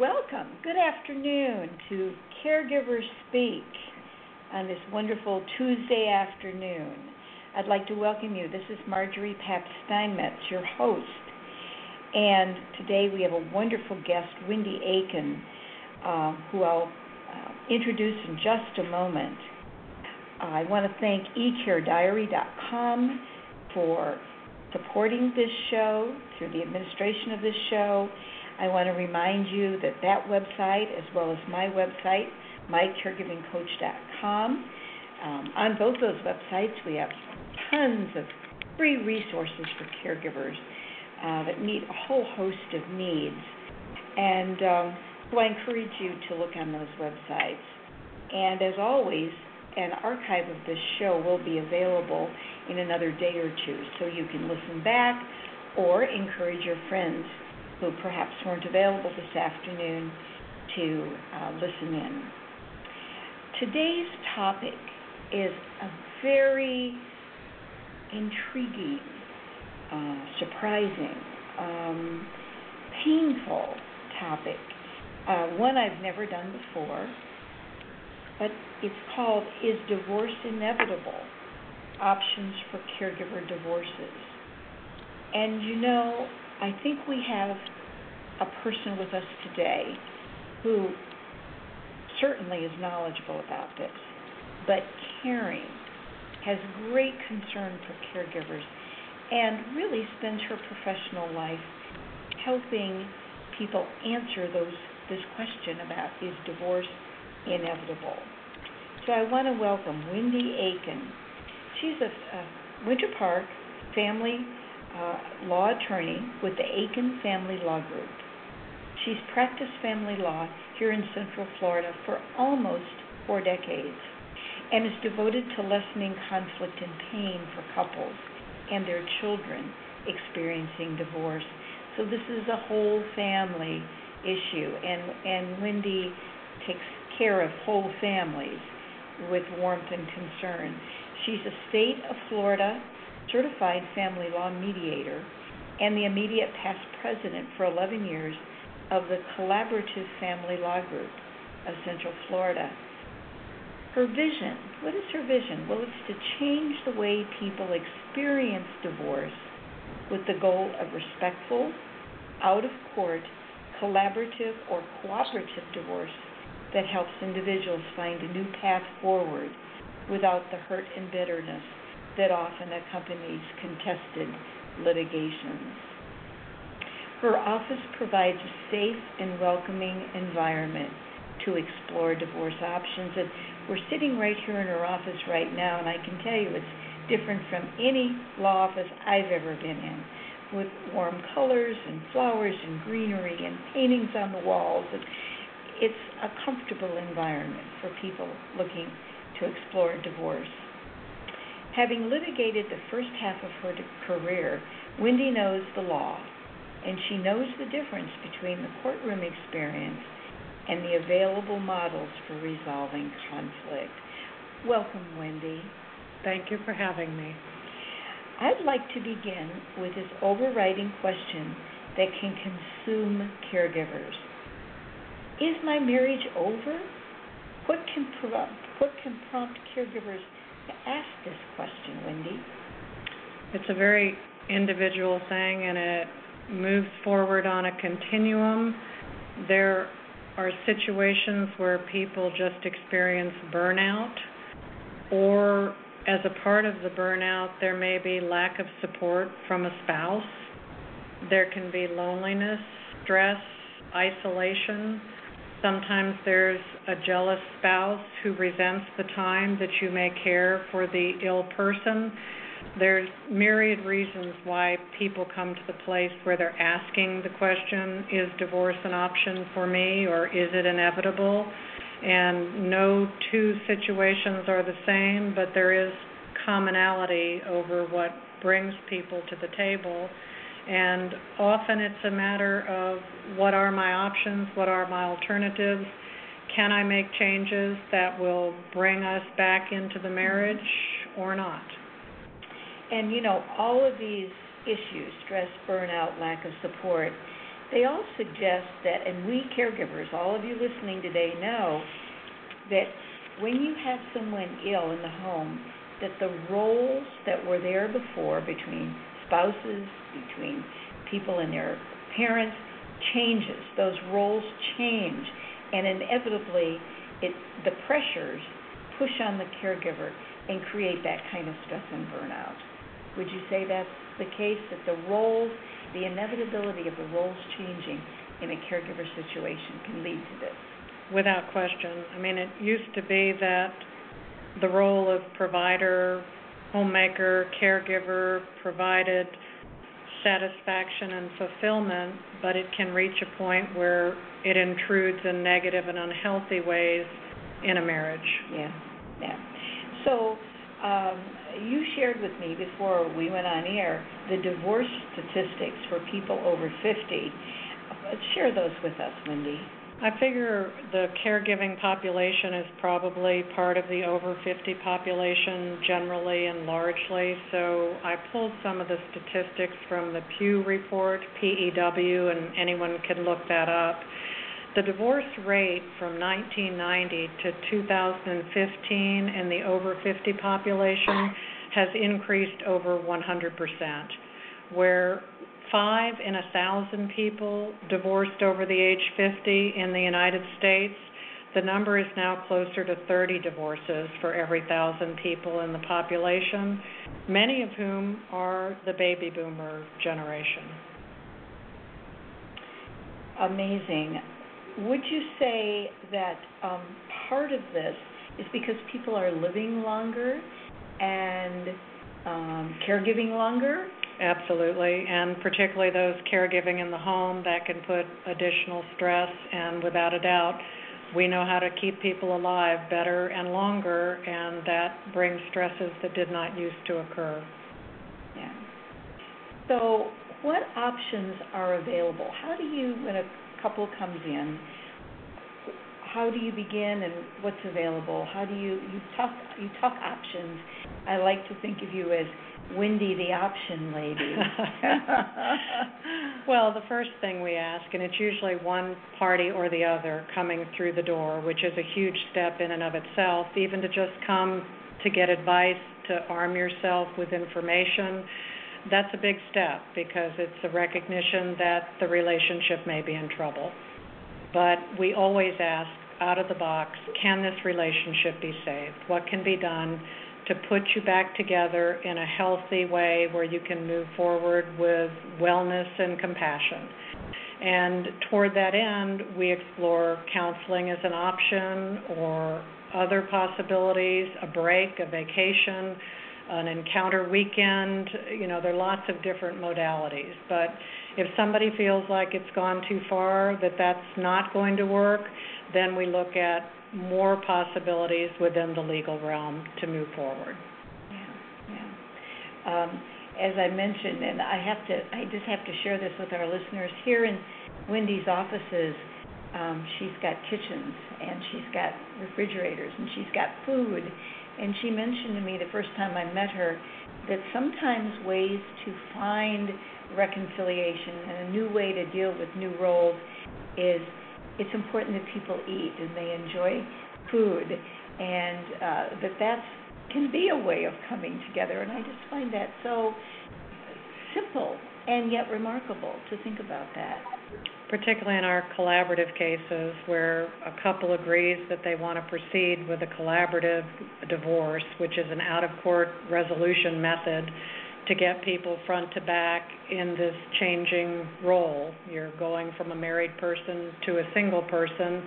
Welcome. Good afternoon to Caregivers Speak on this wonderful Tuesday afternoon. I'd like to welcome you. This is Margery Pabst Steinmetz, your host. And today we have a wonderful guest, Wendy Aikin, uh, who I'll uh, introduce in just a moment. I want to thank eCareDiary.com for supporting this show through the administration of this show I want to remind you that that website, as well as my website, mycaregivingcoach.com, um, on both those websites we have tons of free resources for caregivers uh, that meet a whole host of needs. And um, so I encourage you to look on those websites. And as always, an archive of this show will be available in another day or two, so you can listen back or encourage your friends who perhaps weren't available this afternoon to uh, listen in. Today's topic is a very intriguing, uh, surprising, um, painful topic, uh, one I've never done before, but it's called Is Divorce Inevitable? Options for Caregiver Divorces. And you know, I think we have a person with us today who certainly is knowledgeable about this, but caring, has great concern for caregivers, and really spends her professional life helping people answer those this question about is divorce inevitable. So I want to welcome Wendy Aikin. She's a, a Winter Park family uh, law attorney with the Aikin Family Law Group. She's practiced family law here in Central Florida for almost four decades and is devoted to lessening conflict and pain for couples and their children experiencing divorce. So this is a whole family issue, and, and Wendy takes care of whole families with warmth and concern. She's a state of Florida certified family law mediator and the immediate past president for 11 years of the Collaborative Family Law Group of Central Florida. Her vision, what is her vision? Well, it's to change the way people experience divorce with the goal of respectful, out of court, collaborative, or cooperative divorce that helps individuals find a new path forward without the hurt and bitterness that often accompanies contested litigations. Her office provides a safe and welcoming environment to explore divorce options. And we're sitting right here in her office right now, and I can tell you it's different from any law office I've ever been in, with warm colors and flowers and greenery and paintings on the walls. It's a comfortable environment for people looking to explore divorce. Having litigated the first half of her career, Wendy knows the law, and she knows the difference between the courtroom experience and the available models for resolving conflict. Welcome, Wendy. Thank you for having me. I'd like to begin with this overriding question that can consume caregivers. Is my marriage over? What can, what can prompt caregivers to ask this question, Wendy? It's a very individual thing and it moves forward on a continuum. There are situations where people just experience burnout, or as a part of the burnout, there may be lack of support from a spouse. There can be loneliness, stress, isolation Sometimes there's a jealous spouse who resents the time that you may care for the ill person. There's myriad reasons why people come to the place where they're asking the question is divorce an option for me or is it inevitable? And no two situations are the same, but there is commonality over what brings people to the table. And often it's a matter of what are my options, what are my alternatives, can I make changes that will bring us back into the marriage or not? And you know, all of these issues stress, burnout, lack of support they all suggest that, and we caregivers, all of you listening today know, that when you have someone ill in the home, that the roles that were there before between spouses, between people and their parents, changes. Those roles change, and inevitably, it the pressures push on the caregiver and create that kind of stress and burnout. Would you say that's the case, that the roles, the inevitability of the roles changing in a caregiver situation can lead to this? Without question. I mean, it used to be that the role of provider, homemaker, caregiver provided satisfaction and fulfillment, but it can reach a point where it intrudes in negative and unhealthy ways in a marriage. Yeah, yeah. So, um, you shared with me before we went on air the divorce statistics for people over 50. Share those with us, Wendy. I figure the caregiving population is probably part of the over 50 population generally and largely. So I pulled some of the statistics from the Pew report, PEW, and anyone can look that up. The divorce rate from 1990 to 2015 in the over 50 population has increased over 100%, where five in a thousand people divorced over the age 50 in the United States. The number is now closer to 30 divorces for every thousand people in the population, many of whom are the baby boomer generation. Amazing. Would you say that um, part of this is because people are living longer and um, caregiving longer? Absolutely, and particularly those caregiving in the home that can put additional stress, and without a doubt, we know how to keep people alive better and longer, and that brings stresses that did not used to occur. Yeah. So, what options are available? How do you, when a couple comes in, how do you begin and what's available? How do you you talk you talk options? I like to think of you as Wendy the option lady. well, the first thing we ask, and it's usually one party or the other coming through the door, which is a huge step in and of itself, even to just come to get advice, to arm yourself with information. That's a big step because it's a recognition that the relationship may be in trouble. But we always ask out of the box can this relationship be saved? What can be done to put you back together in a healthy way where you can move forward with wellness and compassion? And toward that end, we explore counseling as an option or other possibilities, a break, a vacation, an encounter weekend. You know, there are lots of different modalities. But if somebody feels like it's gone too far, that that's not going to work, then we look at more possibilities within the legal realm to move forward. Yeah, yeah. Um, as I mentioned, and I have to, I just have to share this with our listeners. Here in Wendy's offices, um, she's got kitchens and she's got refrigerators and she's got food. And she mentioned to me the first time I met her that sometimes ways to find reconciliation and a new way to deal with new roles is it's important that people eat and they enjoy food and uh, that that can be a way of coming together and I just find that so simple and yet remarkable to think about that. Particularly in our collaborative cases where a couple agrees that they want to proceed with a collaborative divorce, which is an out of court resolution method to get people front to back in this changing role. You're going from a married person to a single person,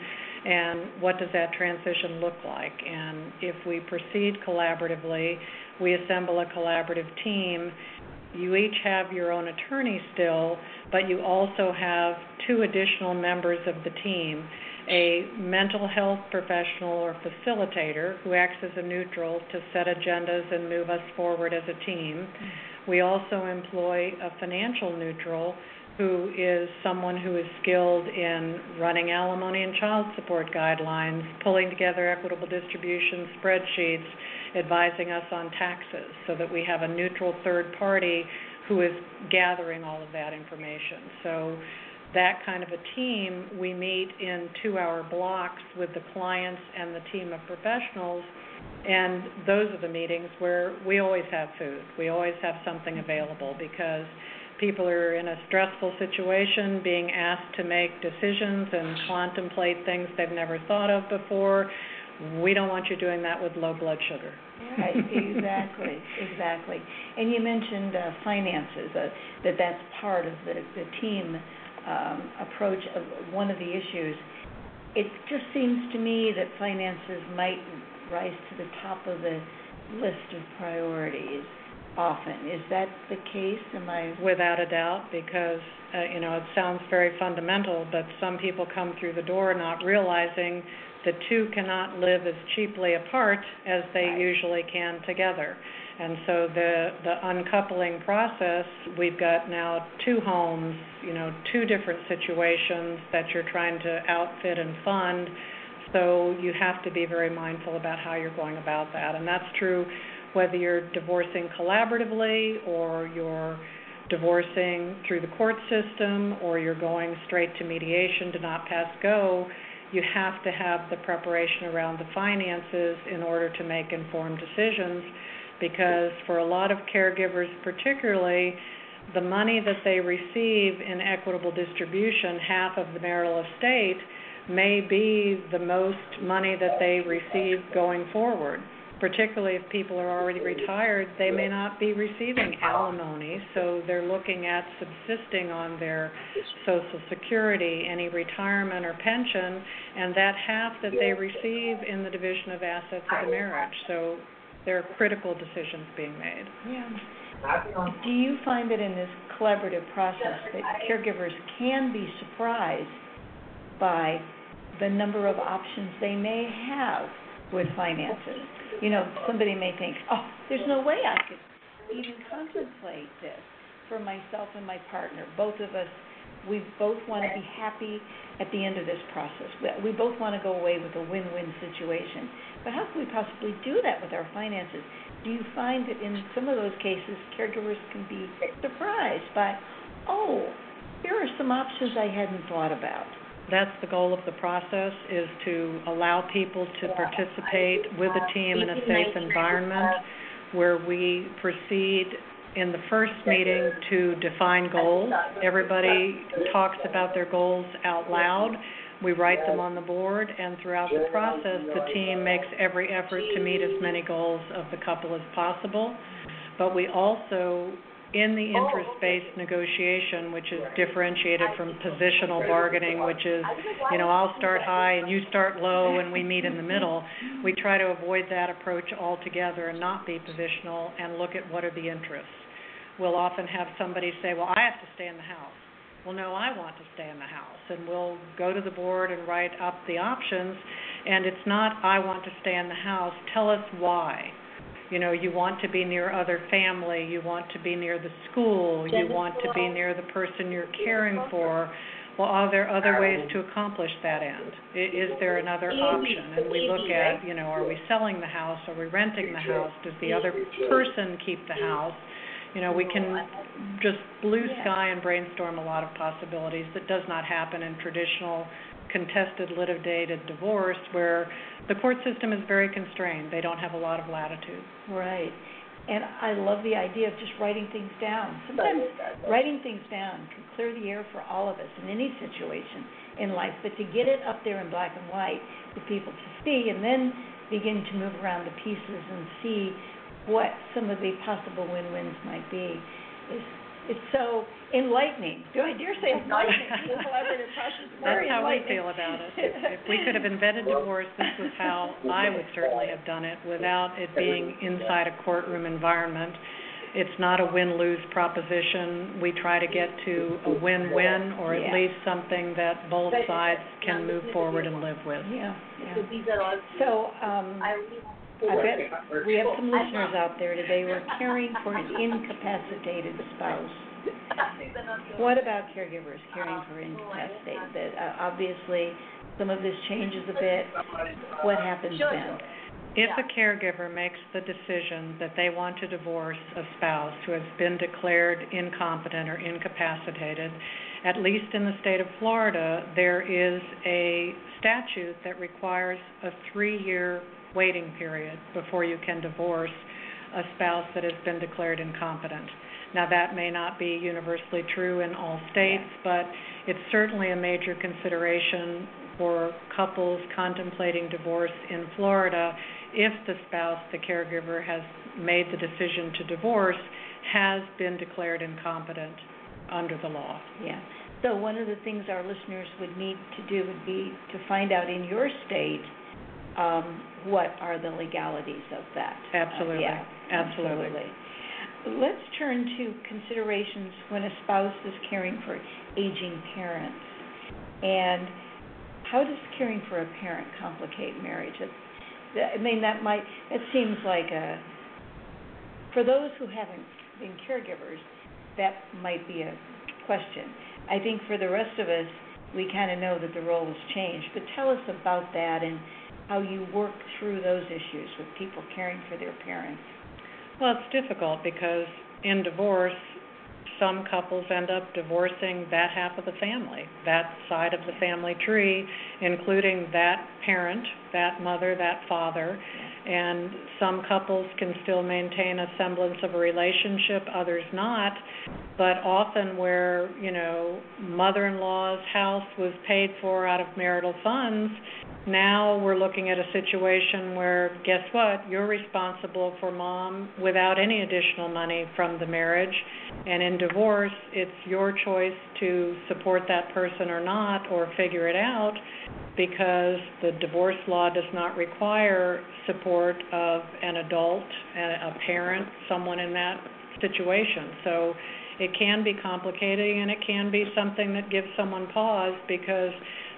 and what does that transition look like? And if we proceed collaboratively, we assemble a collaborative team. You each have your own attorney still, but you also have two additional members of the team a mental health professional or facilitator who acts as a neutral to set agendas and move us forward as a team. We also employ a financial neutral who is someone who is skilled in running alimony and child support guidelines, pulling together equitable distribution spreadsheets, advising us on taxes, so that we have a neutral third party who is gathering all of that information. So that kind of a team, we meet in two-hour blocks with the clients and the team of professionals, and those are the meetings where we always have food. We always have something available because people are in a stressful situation, being asked to make decisions and contemplate things they've never thought of before. We don't want you doing that with low blood sugar. Right, exactly, exactly. And you mentioned uh, finances, uh, that that's part of the, the team um, approach of one of the issues. It just seems to me that finances might rise to the top of the list of priorities often. Is that the case? Am I? Without a doubt, because uh, you know it sounds very fundamental, but some people come through the door not realizing the two cannot live as cheaply apart as they Right. usually can together. And so the the uncoupling process, we've got now two homes, you know, two different situations that you're trying to outfit and fund. So you have to be very mindful about how you're going about that. And that's true whether you're divorcing collaboratively or you're divorcing through the court system or you're going straight to mediation to not pass go, you have to have the preparation around the finances in order to make informed decisions because for a lot of caregivers particularly the money that they receive in equitable distribution, half of the marital estate, may be the most money that they receive going forward. Particularly if people are already retired, they may not be receiving alimony, so they're looking at subsisting on their Social Security, any retirement or pension, and that half that they receive in the division of assets of the marriage. So there are critical decisions being made. Yeah. Do you find that in this collaborative process that caregivers can be surprised by the number of options they may have with finances? You know, somebody may think, oh, there's no way I could even contemplate this for myself and my partner. Both of us, we both want to be happy at the end of this process. We- We both want to go away with a win-win situation. But how can we possibly do that with our finances? Do you find that in some of those cases, caregivers can be surprised by, oh, here are some options I hadn't thought about? That's the goal of the process, is to allow people to participate with a team in a safe environment where we proceed in the first meeting to define goals. Everybody talks about their goals out loud. We write them on the board, and throughout the process, the team makes every effort to meet as many goals of the couple as possible. But we also in the interest-based negotiation, which is differentiated from positional bargaining, which is, you know, I'll start high and you start low and we meet in the middle, we try to avoid that approach altogether and not be positional and look at what are the interests. We'll often have somebody say, well, I have to stay in the house. Well, no, I want to stay in the house. And we'll go to the board and write up the options. And it's not, I want to stay in the house. Tell us why. You know, you want to be near other family, you want to be near the school, you want to be near the person you're caring for. Well, are there other ways to accomplish that end? Is there another option? And we look at, you know, are we selling the house, are we renting the house, does the other person keep the house? You know, we can just blue sky and brainstorm a lot of possibilities that does not happen in traditional contested litigated divorce where the court system is very constrained. They don't have a lot of latitude. Right. And I love the idea of just writing things down. Sometimes writing things down can clear the air for all of us in any situation in life, but to get it up there in black and white for people to see and then begin to move around the pieces and see what some of the possible win-wins might be is it's so enlightening. Do I dare say it's enlightening? The collaborative process is That's very how we feel about it. If, if we could have invented divorce, this was how I would certainly have done it without it being inside a courtroom environment. It's not a win-lose proposition. We try to get to a win-win or at Yeah. least something that both sides can move forward and live with. Yeah, yeah. So, um, I bet we have some listeners out there today who are caring for an incapacitated spouse. What about caregivers caring for incapacitated? That, uh, obviously, some of this changes a bit. What happens then? If a caregiver makes the decision that they want to divorce a spouse who has been declared incompetent or incapacitated, at least in the state of Florida, there is a statute that requires a three-year waiting period before you can divorce a spouse that has been declared incompetent. Now, that may not be universally true in all states, but it's certainly a major consideration for couples contemplating divorce in Florida if the spouse, the caregiver, has made the decision to divorce, has been declared incompetent under the law. Yeah. So one of the things our listeners would need to do would be to find out in your state, um, what are the legalities of that. Uh, Absolutely. yeah, Absolutely. Let's turn to considerations when a spouse is caring for aging parents. And how does caring for a parent complicate marriage? I mean, that might, it seems like a, for those who haven't been caregivers, that might be a question. I think for the rest of us, we kind of know that the role has changed, but tell us about that and how you work through those issues with people caring for their parents. Well, it's difficult because in divorce, some couples end up divorcing that half of the family, that side of the family tree, including that parent, that mother, that father. And some couples can still maintain a semblance of a relationship, others not. But often where, you know, mother-in-law's house was paid for out of marital funds, now we're looking at a situation where, guess what? You're responsible for mom without any additional money from the marriage. And in divorce, it's your choice to support that person or not, or figure it out, because the divorce law does not require support of an adult, a parent, someone in that situation. So it can be complicated and it can be something that gives someone pause because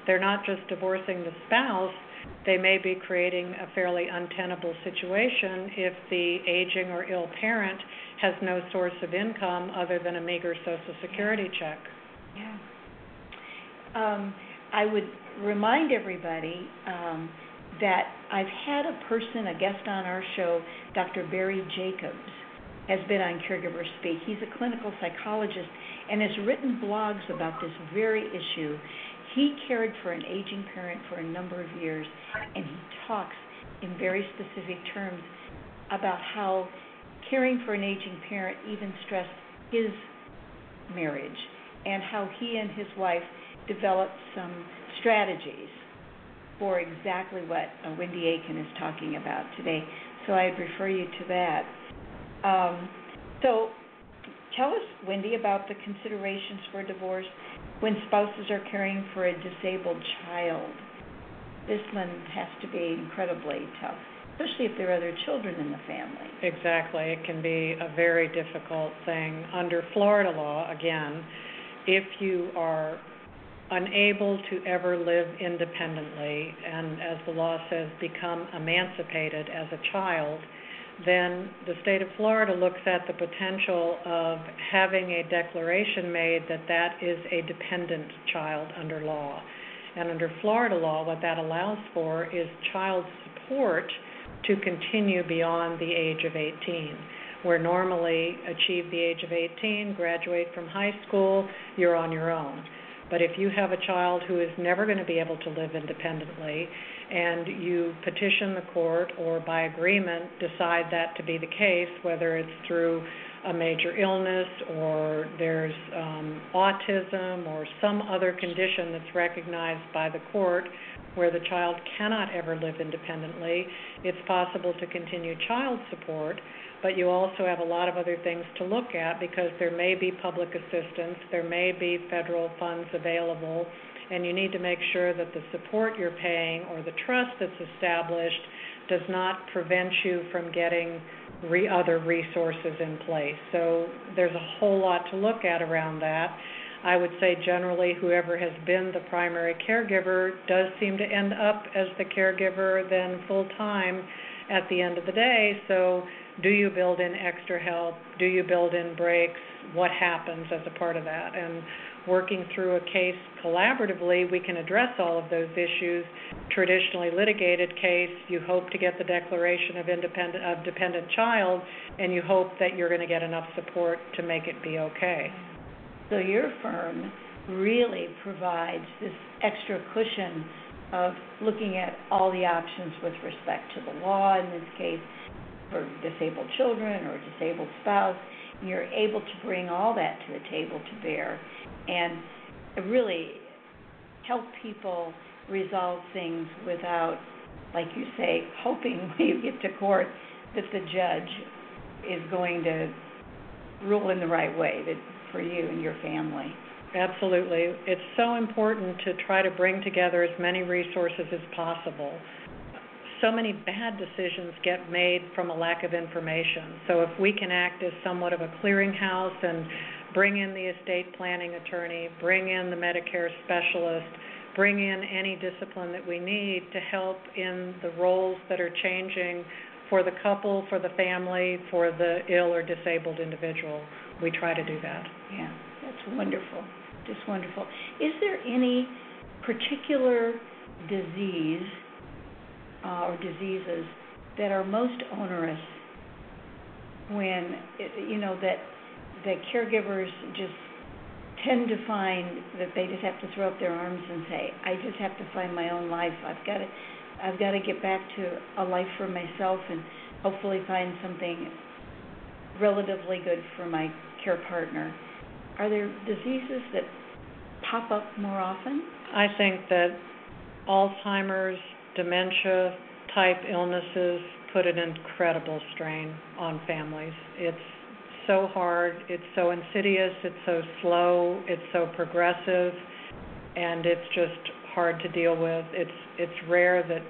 they're not just divorcing the spouse, they may be creating a fairly untenable situation if the aging or ill parent has no source of income other than a meager social security check. Yeah. Um, I would remind everybody, um, that I've had a person, a guest on our show, Dr. Barry Jacobs, has been on Caregiver Speak. He's a clinical psychologist and has written blogs about this very issue. He cared for an aging parent for a number of years, and he talks in very specific terms about how caring for an aging parent even stressed his marriage and how he and his wife developed some strategies for exactly what uh, Wendy Aikin is talking about today. So I'd refer you to that. Um, so tell us, Wendy, about the considerations for divorce when spouses are caring for a disabled child. This one has to be incredibly tough, especially if there are other children in the family. Exactly. It can be a very difficult thing. Under Florida law, again, if you are unable to ever live independently and, as the law says, become emancipated as a child, then the state of Florida looks at the potential of having a declaration made that that is a dependent child under law. And under Florida law, what that allows for is child support to continue beyond the age of 18. Where normally achieve the age of 18, graduate from high school, you're on your own. But if you have a child who is never going to be able to live independently, and you petition the court or by agreement decide that to be the case, whether it's through a major illness or there's um, autism or some other condition that's recognized by the court where the child cannot ever live independently, it's possible to continue child support, but you also have a lot of other things to look at because there may be public assistance, there may be federal funds available, and you need to make sure that the support you're paying or the trust that's established does not prevent you from getting re- other resources in place. So there's a whole lot to look at around that. I would say generally whoever has been the primary caregiver does seem to end up as the caregiver then full time at the end of the day. So do you build in extra help? Do you build in breaks? What happens as a part of that? And working through a case collaboratively, we can address all of those issues. Traditionally litigated case, you hope to get the declaration of independent of dependent child, and you hope that you're going to get enough support to make it be okay. So your firm really provides this extra cushion of looking at all the options with respect to the law in this case for disabled children or a disabled spouse. You're able to bring all that to the table to bear and really help people resolve things without, like you say, hoping when you get to court that the judge is going to rule in the right way that for you and your family. Absolutely. It's so important to try to bring together as many resources as possible. So many bad decisions get made from a lack of information. So if we can act as somewhat of a clearinghouse and bring in the estate planning attorney, bring in the Medicare specialist, bring in any discipline that we need to help in the roles that are changing for the couple, for the family, for the ill or disabled individual. We try to do that. Yeah, that's wonderful. Just wonderful. Is there any particular disease uh, or diseases that are most onerous when, you know, that the caregivers just tend to find that they just have to throw up their arms and say, I just have to find my own life. I've got to, I've got to get back to a life for myself and hopefully find something relatively good for my care partner. Are there diseases that pop up more often? I think that Alzheimer's, dementia type illnesses put an incredible strain on families. It's so hard, it's so insidious, it's so slow, it's so progressive, and it's just hard to deal with. It's it's rare that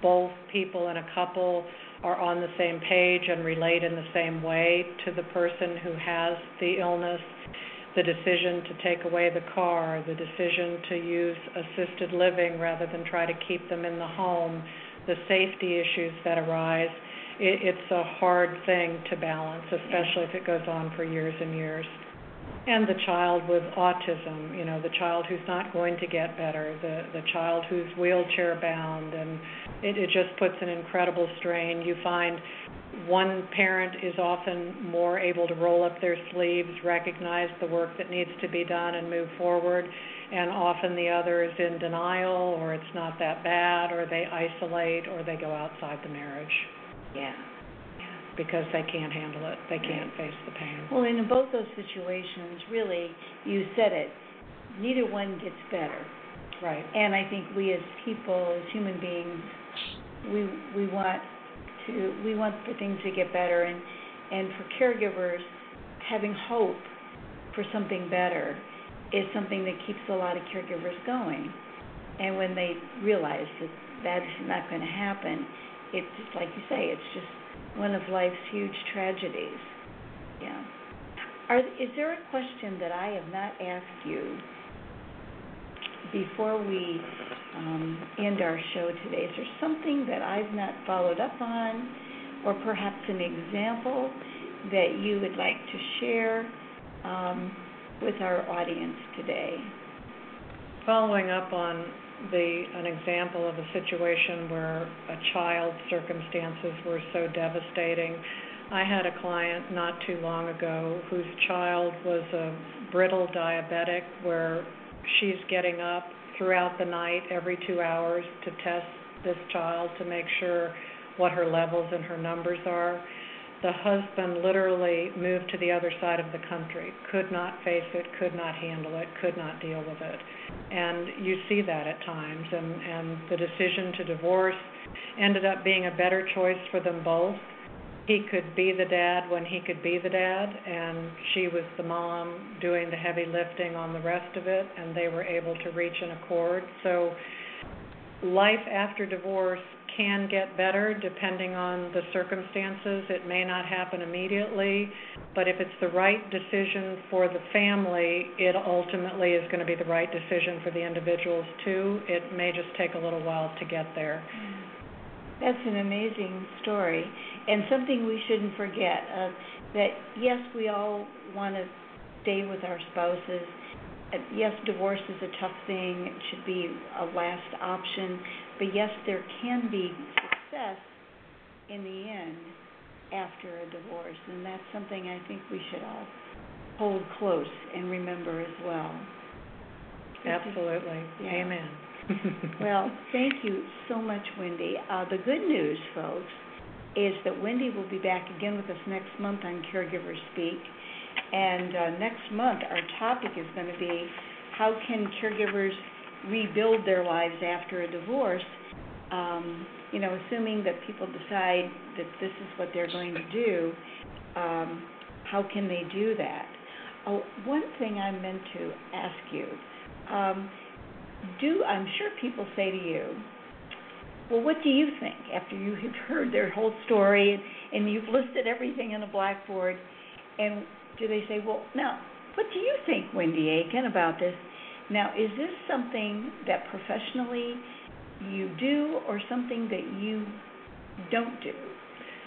both people in a couple are on the same page and relate in the same way to the person who has the illness. The decision to take away the car, the decision to use assisted living rather than try to keep them in the home, the safety issues that arise it, it's a hard thing to balance, especially if it goes on for years and years. And the child with autism, you know, the child who's not going to get better, the the child who's wheelchair bound, and it, it just puts an incredible strain. You find one parent is often more able to roll up their sleeves, recognize the work that needs to be done, and move forward, and often the other is in denial, or it's not that bad, or they isolate, or they go outside the marriage. Yeah. Because they can't handle it, they can't face the pain. Well, in both those situations, really, you said it, neither one gets better. Right. And I think we as people, as human beings, we we want to we want for things to get better and and for caregivers having hope for something better is something that keeps a lot of caregivers going. And when they realize that that is not going to happen, it's just like you say, it's just one of life's huge tragedies. Yeah. Are, is there a question that I have not asked you before we um, end our show today? Is there something that I've not followed up on, or perhaps an example that you would like to share um, with our audience today? Following up on the an example of a situation where a child's circumstances were so devastating. I had a client not too long ago whose child was a brittle diabetic where she's getting up throughout the night every 2 hours to test this child to make sure what her levels and her numbers are the husband literally moved to the other side of the country, could not face it, could not handle it, could not deal with it. And you see that at times. And, and the decision to divorce ended up being a better choice for them both. He could be the dad when he could be the dad, and she was the mom doing the heavy lifting on the rest of it, and they were able to reach an accord. So, life after divorce can get better depending on the circumstances. It may not happen immediately, but if it's the right decision for the family, it ultimately is going to be the right decision for the individuals too. It may just take a little while to get there. That's an amazing story. And something we shouldn't forget, uh, that yes, we all wanna stay with our spouses. Uh, yes, divorce is a tough thing, it should be a last option, but yes, there can be success in the end after a divorce, and that's something I think we should all hold close and remember as well. Absolutely, Yeah. amen. Well, thank you so much, Wendy. Uh, the good news, folks, is that Wendy will be back again with us next month on Caregiver Speak. And, uh, next month, our topic is gonna be, how can caregivers rebuild their lives after a divorce? Um, you know, assuming that people decide that this is what they're going to do, um, how can they do that? Oh, one thing I meant to ask you, um, do, I'm sure people say to you, well, what do you think after you have heard their whole story and, and you've listed everything in a blackboard? And do they say, well, now, what do you think, Wendy Aikin, about this? Now, is this something that professionally you do or something that you don't do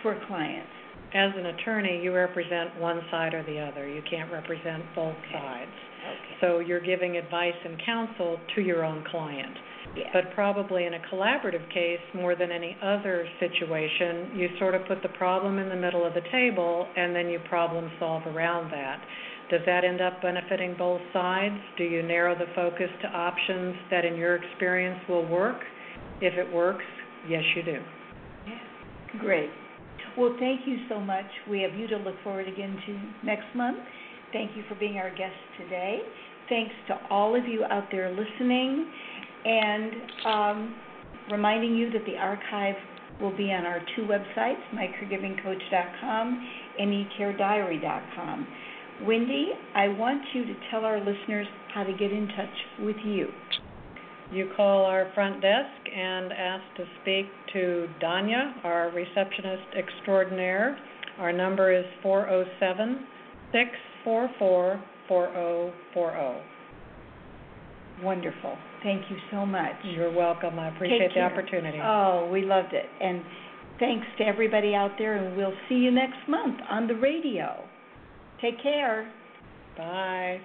for clients? As an attorney, you represent one side or the other, you can't represent both Okay. sides. Okay. So you're giving advice and counsel to your own client. Yeah. But probably in a collaborative case, more than any other situation, you sort of put the problem in the middle of the table and then you problem solve around that. Does that end up benefiting both sides? Do you narrow the focus to options that in your experience will work? If it works, yes, you do. Great. Well, thank you so much. We have you to look forward again to next month. Thank you for being our guest today. Thanks to all of you out there listening and um, reminding you that the archive will be on our two websites, mycaregivingcoach.com and ecarediary.com. Wendy, I want you to tell our listeners how to get in touch with you. You call our front desk and ask to speak to Danya, our receptionist extraordinaire. Our number is four oh seven six four four four oh four oh. Wonderful. Thank you so much. You're welcome. I appreciate Take the care. opportunity. Oh, we loved it. And thanks to everybody out there, and we'll see you next month on the radio. Take care. Bye.